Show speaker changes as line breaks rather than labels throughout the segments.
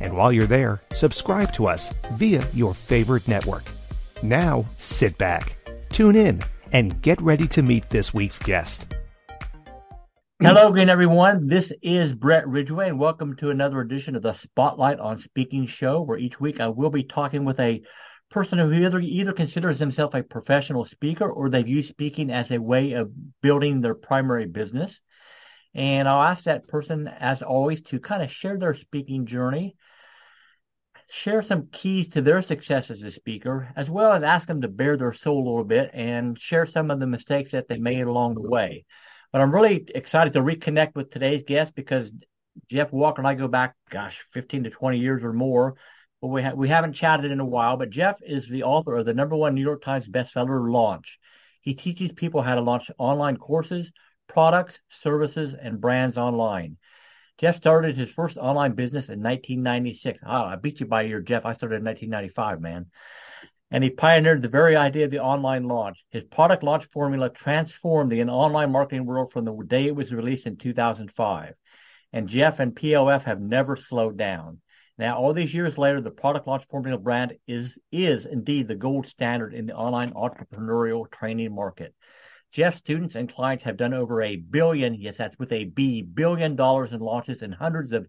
And while you're there, subscribe to us via your favorite network. Now, sit back, tune in, and get ready to meet this week's guest.
Hello again, everyone. This is Brett Ridgway, and welcome to another edition of the Spotlight on Speaking show, where each week I will be talking with a person who either, either considers himself a professional speaker or they've used speaking as a way of building their primary business. And I'll ask that person, as always, to kind of share their speaking journey, share some keys to their success as a speaker, as well as ask them to bare their soul a little bit and share some of the mistakes that they made along the way. But I'm really excited to reconnect with today's guest because Jeff Walker and I go back, gosh, 15 to 20 years or more. But we, ha- we haven't chatted in a while. But Jeff is the author of the number one New York Times bestseller, Launch. He teaches people how to launch online courses, products, services, and brands online. Jeff started his first online business in 1996. Oh, ah, I beat you by a year, Jeff. I started in 1995, man. And he pioneered the very idea of the online launch. His product launch formula transformed the online marketing world from the day it was released in 2005. And Jeff and PLF have never slowed down. Now, all these years later, the product launch formula brand is, is indeed the gold standard in the online entrepreneurial training market. Jeff students and clients have done over a billion, yes, that's with a B, billion dollars in launches in hundreds of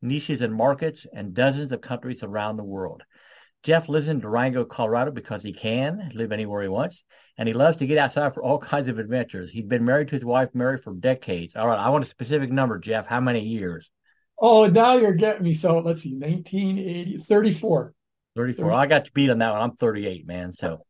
niches and markets and dozens of countries around the world. Jeff lives in Durango, Colorado because he can live anywhere he wants, and he loves to get outside for all kinds of adventures. He's been married to his wife, Mary, for decades. All right, I want a specific number, Jeff. How many years?
Oh, now you're getting me. So let's see, 1980, 34.
34. I got you beat on that one. I'm 38, man. So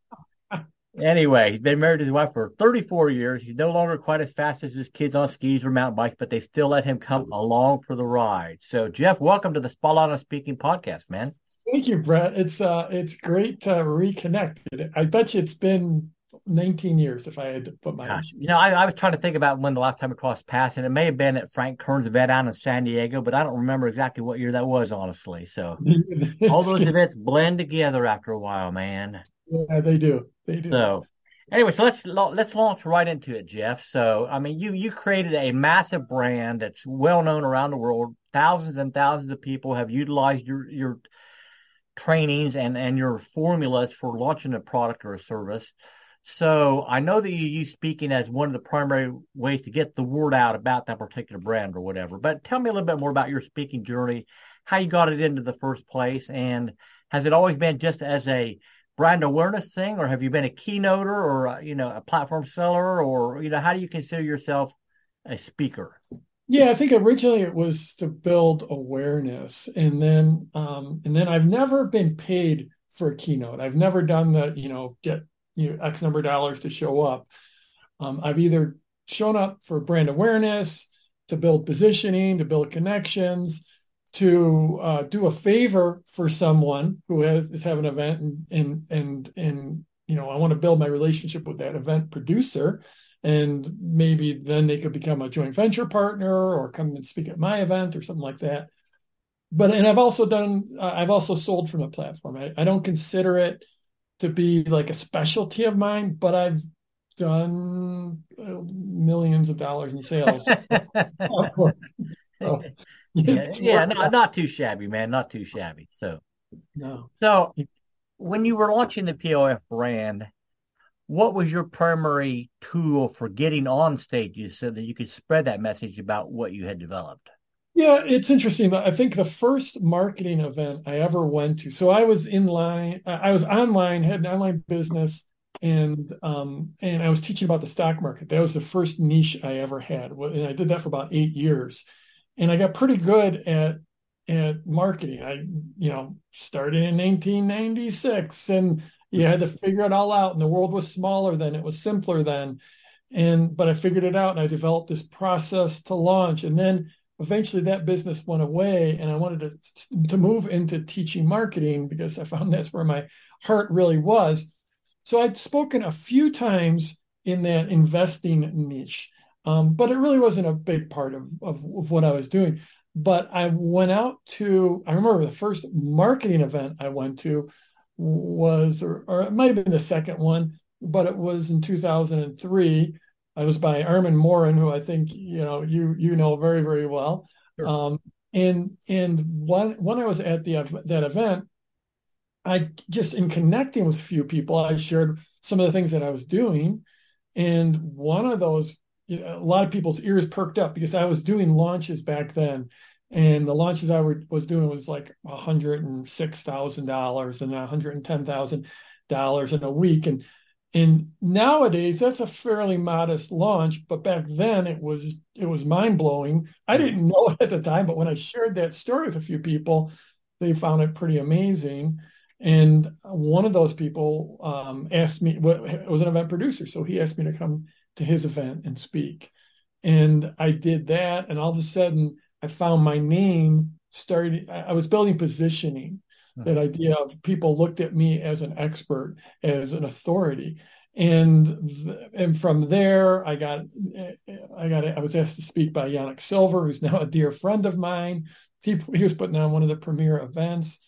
Anyway, he's been married to his wife for 34 years. He's no longer quite as fast as his kids on skis or mountain bikes, but they still let him come along for the ride. So, Jeff, welcome to the Spotlight Speaking podcast, man.
Thank you, Brett. It's uh, it's great to reconnect. I bet you it's been 19 years if I had to put my.
Gosh, you know, I, I, was trying to think about when the last time we crossed paths, and it may have been at Frank Kern's event down in San Diego, but I don't remember exactly what year that was, honestly. So all those events blend together after a while, man.
Yeah, they do. They do.
So anyway, so let's let's launch right into it, Jeff. So I mean, you you created a massive brand that's well known around the world. Thousands and thousands of people have utilized your your trainings and and your formulas for launching a product or a service. So I know that you use speaking as one of the primary ways to get the word out about that particular brand or whatever. But tell me a little bit more about your speaking journey, how you got it into the first place, and has it always been just as a brand awareness thing, or have you been a keynoter or uh, you know a platform seller, or you know how do you consider yourself a speaker?
Yeah, I think originally it was to build awareness, and then um, and then I've never been paid for a keynote. I've never done the you know get you know X number of dollars to show up. Um, I've either shown up for brand awareness, to build positioning, to build connections, to uh, do a favor for someone who has is having an event and and and and you know I want to build my relationship with that event producer. And maybe then they could become a joint venture partner or come and speak at my event or something like that. But and I've also done uh, I've also sold from a platform. I, I don't consider it to be like a specialty of mine but I've done uh, millions of dollars in sales
so, yeah, yeah not, not too shabby, man. Not too shabby. So,
no.
So, when you were launching the PLF brand, what was your primary tool for getting on stages so that you could spread that message about what you had developed?
Yeah, it's interesting. I think the first marketing event I ever went to. So I was in line. I was online, had an online business, and um, and I was teaching about the stock market. That was the first niche I ever had, and I did that for about eight years, and I got pretty good at at marketing. I you know started in 1996, and you had to figure it all out. And the world was smaller then; it was simpler then, and but I figured it out, and I developed this process to launch, and then eventually that business went away and i wanted to, to move into teaching marketing because i found that's where my heart really was so I'd spoken a few times in that investing niche, um, but it really wasn't a big part of, of, of, what I was doing. But I went out to, I remember the first marketing event I went to was, or, or it might have been the second one, but it was in 2003. I was by Armand Morin, who I think you know you you know very very well. Sure. Um, and and when when I was at the that event, I just in connecting with a few people, I shared some of the things that I was doing. And one of those, you know, a lot of people's ears perked up because I was doing launches back then. And the launches I were, was doing was like $106,000 and $110,000 in a week. And and nowadays that's a fairly modest launch, but back then it was it was mind blowing. I didn't know it at the time, but when I shared that story with a few people, they found it pretty amazing. And one of those people um, asked me, what was an event producer. So he asked me to come to his event and speak. And I did that. And all of a sudden, I found my name started. I was building positioning. That idea of people looked at me as an expert, as an authority. And and from there, I got I got I was asked to speak by Yanik Silver, who's now a dear friend of mine. He, he was putting on one of the premier events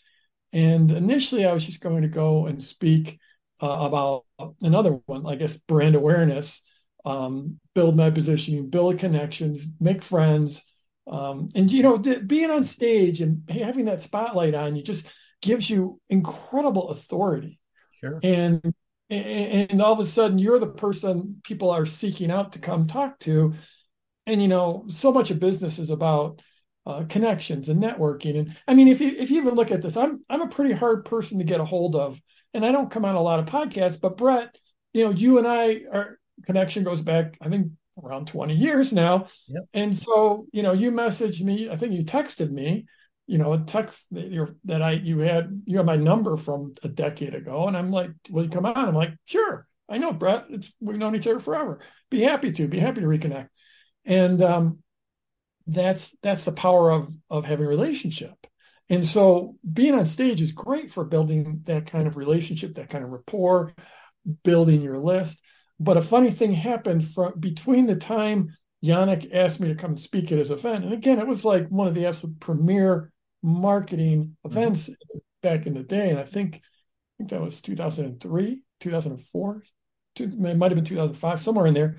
and initially, I was just going to go and speak uh, about another one, I guess, brand awareness, um, build my positioning, build connections, make friends. Um, and, you know, th- being on stage and having that spotlight on you just gives you incredible authority. Sure. And, and, all of a sudden, you're the person people are seeking out to come talk to. And, you know, so much of business is about uh, connections and networking. And I mean, if you if you even look at this, I'm I'm a pretty hard person to get a hold of, and I don't come on a lot of podcasts. But Brett, you know, you and I our connection goes back, I think, around 20 years now. Yep. And so, you know, you messaged me. I think you texted me. You know, a text that, that I you had you had my number from a decade ago, and I'm like, "Will you come on?" I'm like, "Sure." I know, Brett. It's, we've known each other forever. Be happy to. Be happy to reconnect. And um, that's that's the power of of having relationship and so being on stage is great for building that kind of relationship that kind of rapport building your list but a funny thing happened from between the time Yanik asked me to come speak at his event and again it was like one of the absolute premier marketing mm-hmm. events mm-hmm. back in the day and I think I think that was 2003 2004 it might have been 2005 somewhere in there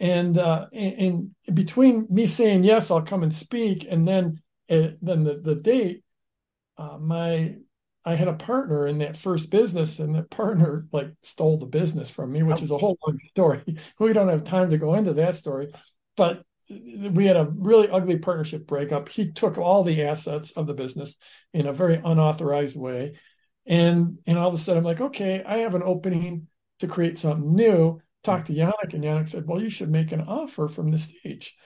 and uh, in, in between me saying yes, I'll come and speak, and then uh, then the the date, uh, my I had a partner in that first business, and that partner like stole the business from me, which is a whole long story. we don't have time to go into that story, but we had a really ugly partnership breakup. He took all the assets of the business in a very unauthorized way, and and all of a sudden I'm like, okay, I have an opening to create something new talked to Yanik, and Yanik said, "Well, you should make an offer from the stage,"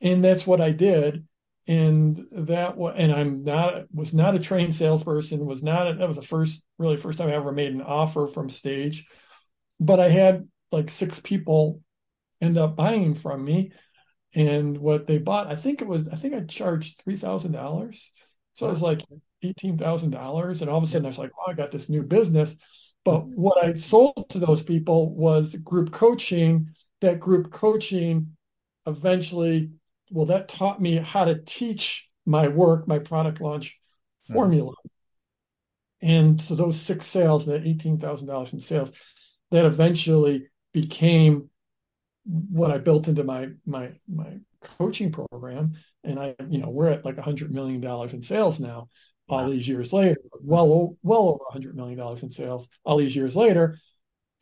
and that's what I did. And that was, and I'm not was not a trained salesperson. Was not a, that was the first really first time I ever made an offer from stage, but I had like six people end up buying from me, and what they bought, I think it was I think I charged three thousand dollars, so it was like eighteen thousand dollars, and all of a sudden I was like, "Oh, I got this new business." But what I sold to those people was group coaching. That group coaching eventually, well, that taught me how to teach my work, my product launch hmm. formula. Mm-hmm. And so those six sales, that $18,000 in sales, that eventually became what I built into my my my coaching program. And I, you know, we're at like a hundred million dollars in sales now all these years later, well, well over a $100 million in sales all these years later.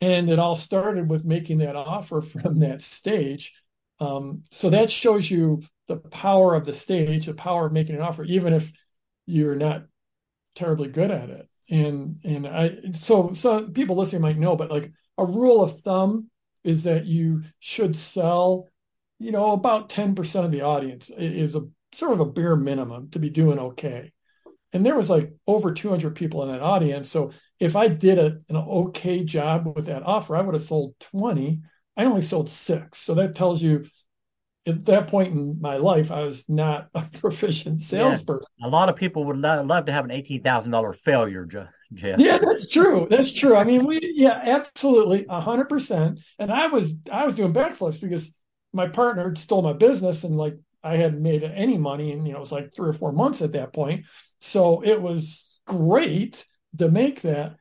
And it all started with making that offer from that stage. Um, so that shows you the power of the stage, the power of making an offer, even if you're not terribly good at it. And and I so some people listening might know, but like a rule of thumb is that you should sell, you know, about 10% of the audience is a sort of a bare minimum to be doing okay. And there was like over 200 people in that audience. So if I did a, an okay job with that offer, I would have sold 20. I only sold six. So that tells you at that point in my life, I was not a proficient salesperson.
Yeah. A lot of people would love to have an eighteen thousand dollar failure, Jeff.
Yeah, that's true. That's true. I mean, we yeah, absolutely, hundred percent. And I was I was doing backflips because my partner stole my business, and like I hadn't made any money, and you know it was like three or four months at that point. So it was great to make that.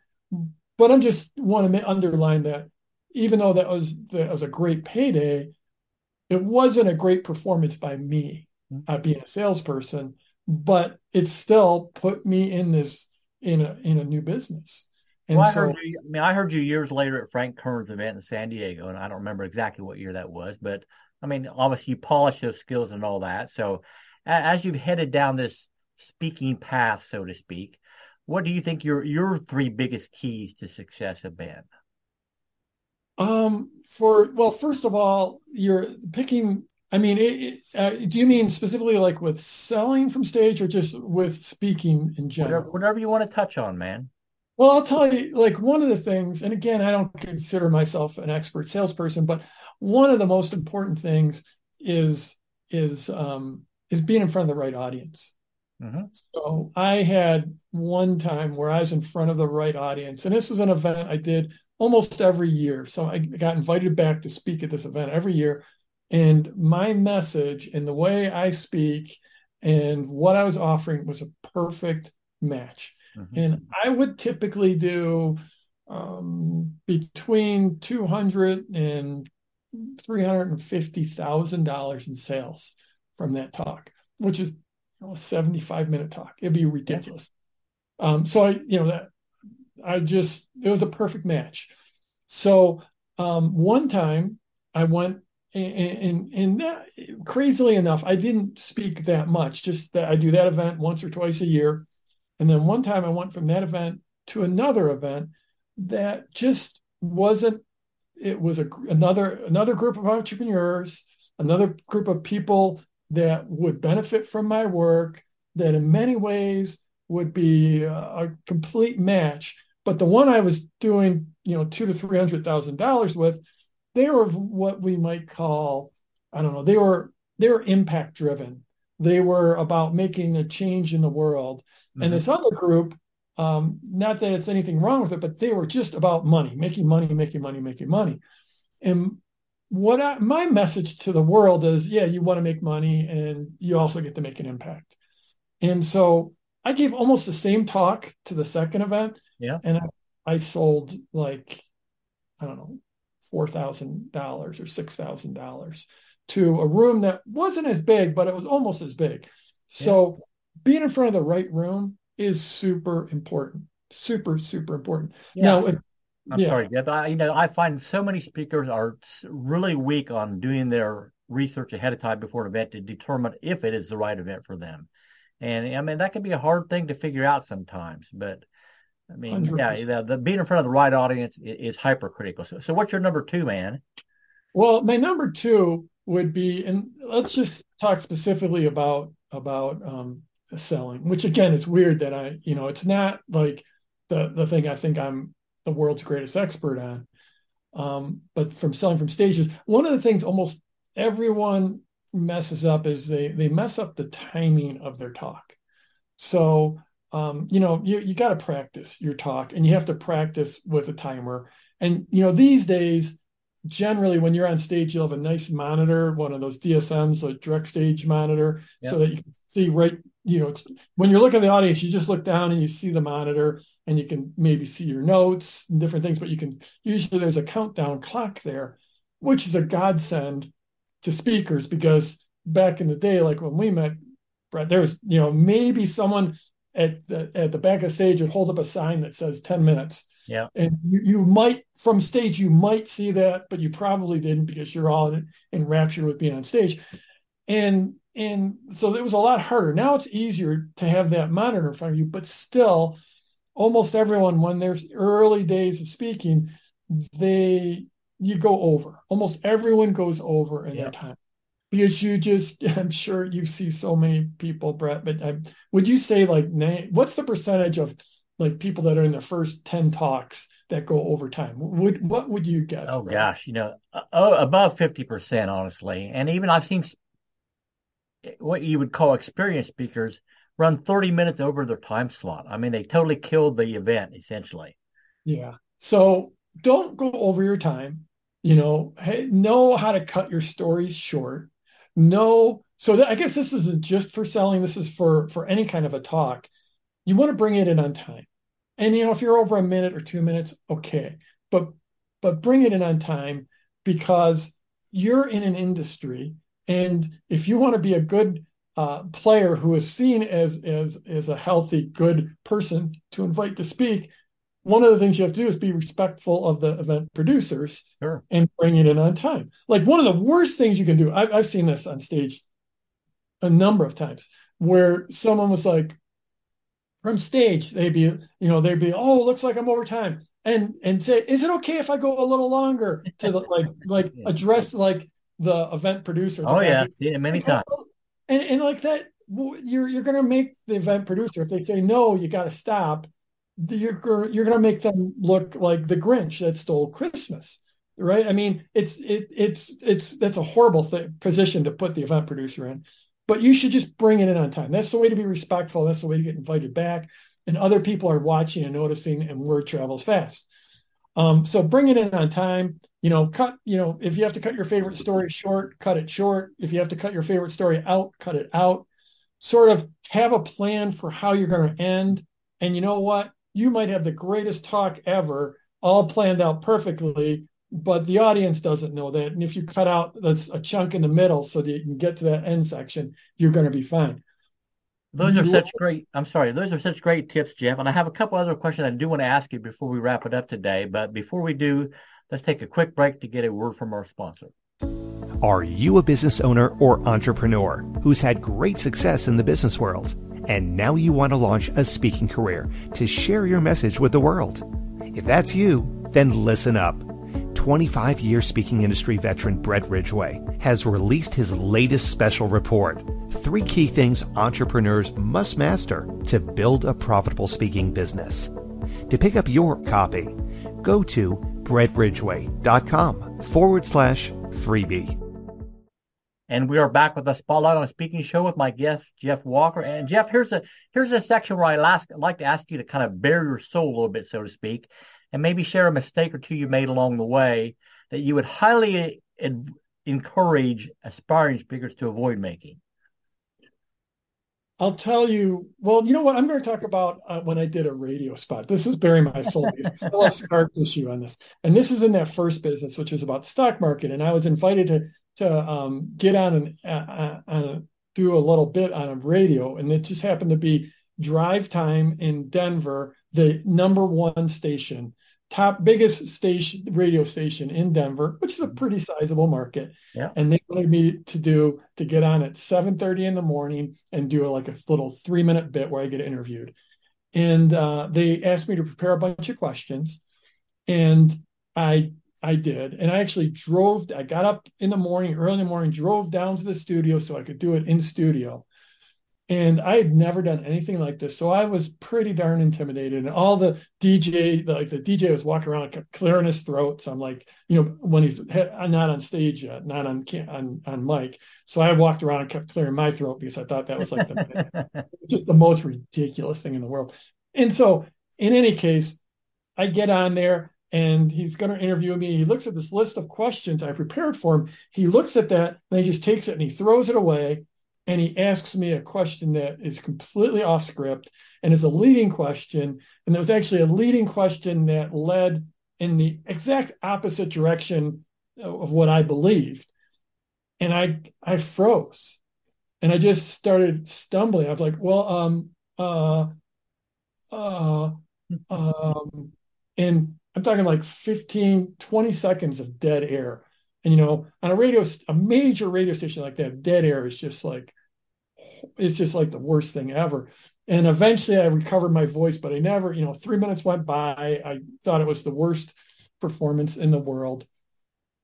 But I'm just want to underline that even though that was that was a great payday, it wasn't a great performance by me mm-hmm. uh, being a salesperson, but it still put me in this in a in a new business.
And well, I so, heard you. I mean, I heard you years later at Frank Kern's event in San Diego, and I don't remember exactly what year that was, but I mean, obviously you polish those skills and all that. So, as you've headed down this speaking path, so to speak, what do you think your your three biggest keys to success have been?
Um, for well, first of all, you're picking. I mean, it, uh, do you mean specifically like with selling from stage, or just with speaking in general?
Whatever, whatever you want to touch on, man.
Well, I'll tell you, like one of the things, and again, I don't consider myself an expert salesperson, but one of the most important things is is um, is being in front of the right audience. Mm-hmm. So I had one time where I was in front of the right audience, and this was an event I did almost every year. So I got invited back to speak at this event every year. And my message and the way I speak and what I was offering was a perfect match. Mm-hmm. And I would typically do um, between 200 and $350,000 in sales from that talk, which is you know, a 75 minute talk. It'd be ridiculous. Um, so I, you know, that I just it was a perfect match. So um, one time I went and, and that, crazily enough, I didn't speak that much. Just that I do that event once or twice a year, and then one time I went from that event to another event that just wasn't. It was a, another another group of entrepreneurs, another group of people that would benefit from my work. That in many ways would be a, a complete match but the one I was doing, you know, two to three hundred thousand dollars with, they were what we might call, I don't know, they were they were impact driven. They were about making a change in the world. Mm-hmm. And this other group, um, not that it's anything wrong with it, but they were just about money, making money, making money, making money. And what I, my message to the world is, yeah, you want to make money and you also get to make an impact. And so I gave almost the same talk to the second event,
yeah.
And I, I sold like, I don't know, $4,000 or $6,000 to a room that wasn't as big, but it was almost as big. So yeah. being in front of the right room is super important. Super, super important. Yeah. Now,
I'm yeah. sorry, Jeff. I, you know, I find so many speakers are really weak on doing their research ahead of time before an event to determine if it is the right event for them. And I mean, that can be a hard thing to figure out sometimes, but I mean, 100. yeah, the, the, being in front of the right audience is, is hypercritical. So, so what's your number two, man?
Well, my number two would be, and let's just talk specifically about about um, selling. Which again, it's weird that I, you know, it's not like the the thing I think I'm the world's greatest expert on. Um, but from selling from stages, one of the things almost everyone messes up is they they mess up the timing of their talk. So um, you know, you, you got to practice your talk and you have to practice with a timer. And, you know, these days, generally when you're on stage, you'll have a nice monitor, one of those DSMs, a direct stage monitor, yep. so that you can see right, you know, when you're looking at the audience, you just look down and you see the monitor and you can maybe see your notes and different things, but you can usually there's a countdown clock there, which is a godsend to speakers because back in the day, like when we met, Brett, there was, you know, maybe someone at the at the back of stage would hold up a sign that says 10 minutes.
Yeah.
And you, you might from stage you might see that, but you probably didn't because you're all in, enraptured with being on stage. And and so it was a lot harder. Now it's easier to have that monitor in front of you, but still almost everyone when there's early days of speaking, they you go over. Almost everyone goes over in yeah. their time. Because you just i'm sure you see so many people brett but I, would you say like what's the percentage of like people that are in the first 10 talks that go overtime would what would you guess
oh brett? gosh you know uh, oh, above 50% honestly. And even i've seen what you would call experienced speakers run 30 minutes over their time slot. I mean they totally killed the event essentially.
Yeah. So don't go over your time you know know how to cut your stories short. No so th- i guess this isn't just for selling this is for for any kind of a talk. You want to bring it in on time. And you know if you're over a minute or two minutes okay. But but bring it in on time because you're in an industry and if you want to be a good uh, player who is seen as as as a healthy good person to invite to speak one of the things you have to do is be respectful of the event producers
sure.
and bring it in on time. Like one of the worst things you can do, I've, I've seen this on stage a number of times where someone was like, from stage, they'd be, you know, they'd be, oh, looks like I'm over time. And and say, is it okay if I go a little longer to the, like like address like the event producer?
Oh yeah, it many times.
And and like that, you're you're gonna make the event producer if they say no, you got to stop you're you're going to make them look like the Grinch that stole Christmas, right? I mean, it's it it's it's that's a horrible th- position to put the event producer in, but you should just bring it in on time. That's the way to be respectful. That's the way to get invited back, and other people are watching and noticing, and word travels fast. Um, so bring it in on time. You know, cut. You know, if you have to cut your favorite story short, cut it short. If you have to cut your favorite story out, cut it out. Sort of have a plan for how you're going to end. And you know what? You might have the greatest talk ever, all planned out perfectly, but the audience doesn't know that. And if you cut out that's a chunk in the middle so that you can get to that end section, you're going to be fine.
Those are such great. I'm sorry. Those are such great tips, Jeff. And I have a couple other questions I do want to ask you before we wrap it up today. But before we do, let's take a quick break to get a word from our sponsor.
Are you a business owner or entrepreneur who's had great success in the business world? And now you want to launch a speaking career to share your message with the world. If that's you, then listen up. 25 year speaking industry veteran Brett Ridgway has released his latest special report Three Key Things Entrepreneurs Must Master to Build a Profitable Speaking Business. To pick up your copy, go to brettridgway.com forward slash freebie.
And we are back with the Spotlight on a Speaking show with my guest, Jeff Walker. And Jeff, here's a here's a section where I I'd like to ask you to kind of bare your soul a little bit, so to speak, and maybe share a mistake or two you made along the way that you would highly ed- encourage aspiring speakers to avoid making.
I'll tell you. Well, you know what? I'm going to talk about uh, when I did a radio spot. This is burying my soul. I still have scar tissue on this, and this is in that first business, which is about the stock market. And I was invited to to um, get on and uh, uh, do a little bit on a radio, and it just happened to be drive time in Denver, the number one station, top biggest station radio station in Denver, which is a pretty sizable market.
Yeah.
And they wanted me to do to get on at 7:30 in the morning and do a, like a little three minute bit where I get interviewed. And uh, they asked me to prepare a bunch of questions, and I I did. And I actually drove, I got up in the morning, early in the morning, drove down to the studio so I could do it in studio. And I had never done anything like this. So I was pretty darn intimidated. And all the DJ, like the DJ was walking around, kept clearing his throat. So I'm like, you know, when he's not on stage yet, not on, on, on mic. So I walked around and kept clearing my throat because I thought that was like the, just the most ridiculous thing in the world. And so in any case, I get on there and he's going to interview me. He looks at this list of questions I prepared for him. He looks at that and he just takes it and he throws it away and he asks me a question that is completely off script and is a leading question. And it was actually a leading question that led in the exact opposite direction of what I believed. And I I froze and I just started stumbling. I was like, well, um, uh, uh, um, and I'm talking like 15, 20 seconds of dead air. And, you know, on a radio, a major radio station like that, dead air is just like, it's just like the worst thing ever. And eventually I recovered my voice, but I never, you know, three minutes went by. I thought it was the worst performance in the world.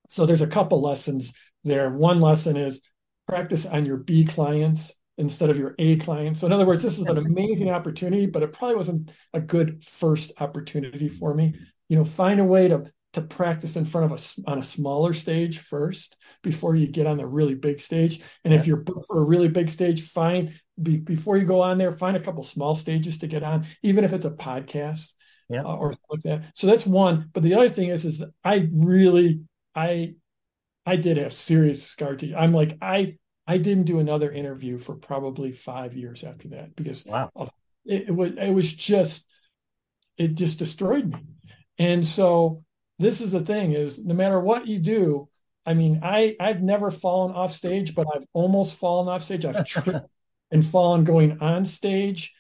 So there's a couple lessons there. One lesson is practice on your B clients instead of your A clients. So in other words, this is an amazing opportunity, but it probably wasn't a good first opportunity for me. You know, find a way to to practice in front of us on a smaller stage first before you get on the really big stage. And if you're for a really big stage, find be, before you go on there, find a couple small stages to get on, even if it's a podcast
yeah.
uh, or like that. So that's one. But the other thing is, is I really, I, I did have serious scar tissue. I'm like, I, I didn't do another interview for probably five years after that because
wow.
it, it was, it was just, it just destroyed me. And so this is the thing is no matter what you do, I mean, I, I've never fallen off stage, but I've almost fallen off stage. I've tripped and fallen going on stage.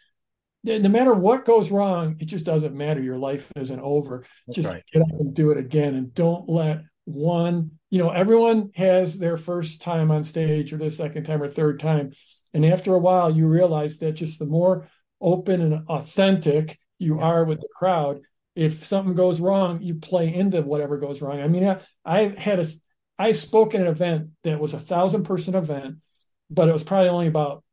No matter what goes wrong, it just doesn't matter. Your life isn't over.
That's
just
right.
get up and do it again and don't let one, you know, everyone has their first time on stage or their second time or third time. And after a while, you realize that just the more open and authentic you are with the crowd, if something goes wrong, you play into whatever goes wrong. I mean, I, I had a, I spoke at an event that was a thousand person event, but it was probably only about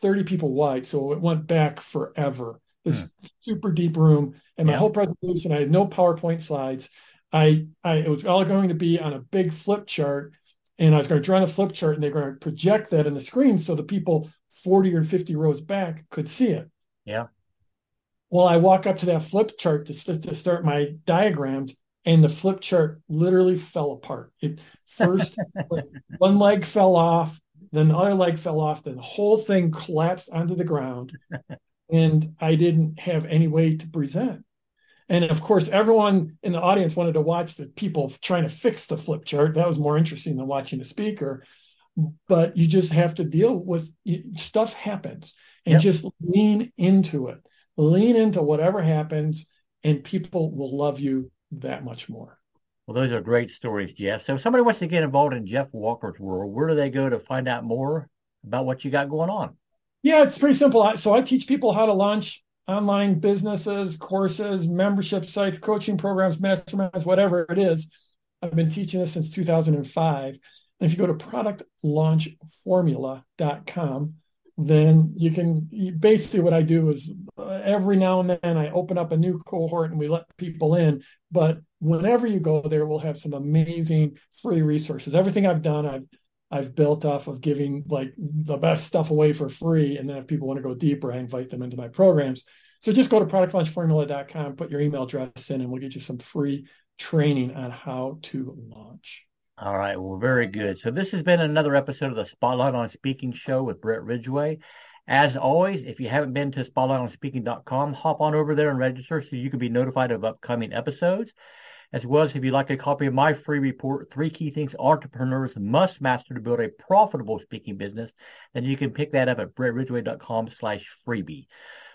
30 people wide. So it went back forever. This
Hmm.
super deep room. And my
Yeah.
whole presentation, I had no PowerPoint slides. I, I, it was all going to be on a big flip chart. And I was going to draw on a flip chart and they're going to project that in the screen so the people 40 or 50 rows back could see it.
Yeah.
Well, I walk up to that flip chart to, st- to start my diagrams, and the flip chart literally fell apart. It first one leg fell off, then the other leg fell off, then the whole thing collapsed onto the ground, and I didn't have any way to present. And of course, everyone in the audience wanted to watch the people trying to fix the flip chart. That was more interesting than watching the speaker. But you just have to deal with stuff happens and
Yep.
just lean into it. Lean into whatever happens, and people will love you that much more.
Well, those are great stories, Jeff. So if somebody wants to get involved in Jeff Walker's world, where do they go to find out more about what you got going on?
Yeah, it's pretty simple. So I teach people how to launch online businesses, courses, membership sites, coaching programs, masterminds, whatever it is. I've been teaching this since 2005. And if you go to productlaunchformula.com, then you can basically what I do is uh, every now and then I open up a new cohort and we let people in. But whenever you go there, we'll have some amazing free resources. Everything I've done, I've I've built off of giving like the best stuff away for free. And then if people want to go deeper, I invite them into my programs. So just go to productlaunchformula.com, put your email address in, and we'll get you some free training on how to launch.
All right. Well, very good. So this has been another episode of the Spotlight on Speaking show with Brett Ridgway. As always, if you haven't been to spotlightonspeaking.com, hop on over there and register so you can be notified of upcoming episodes. As well as if you'd like a copy of my free report, Three Key Things Entrepreneurs Must Master to Build a Profitable Speaking Business, then you can pick that up at brettridgway.com slash freebie.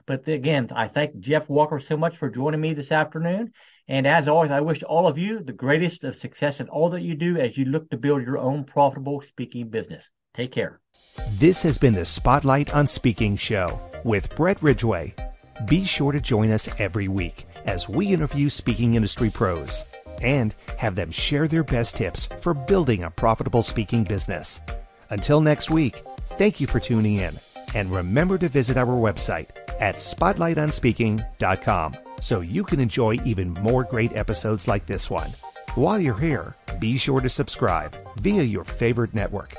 But again, I thank Jeff Walker so much for joining me this afternoon. And as always, I wish all of you the greatest of success in all that you do as you look to build your own profitable speaking business. Take care.
This has been the Spotlight on Speaking show with Brett Ridgway. Be sure to join us every week as we interview speaking industry pros and have them share their best tips for building a profitable speaking business. Until next week, thank you for tuning in and remember to visit our website at spotlightonspeaking.com so you can enjoy even more great episodes like this one. While you're here, be sure to subscribe via your favorite network.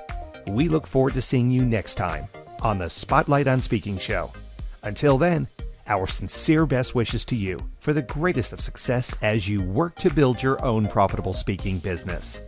We look forward to seeing you next time on the Spotlight on Speaking show. Until then, our sincere best wishes to you for the greatest of success as you work to build your own profitable speaking business.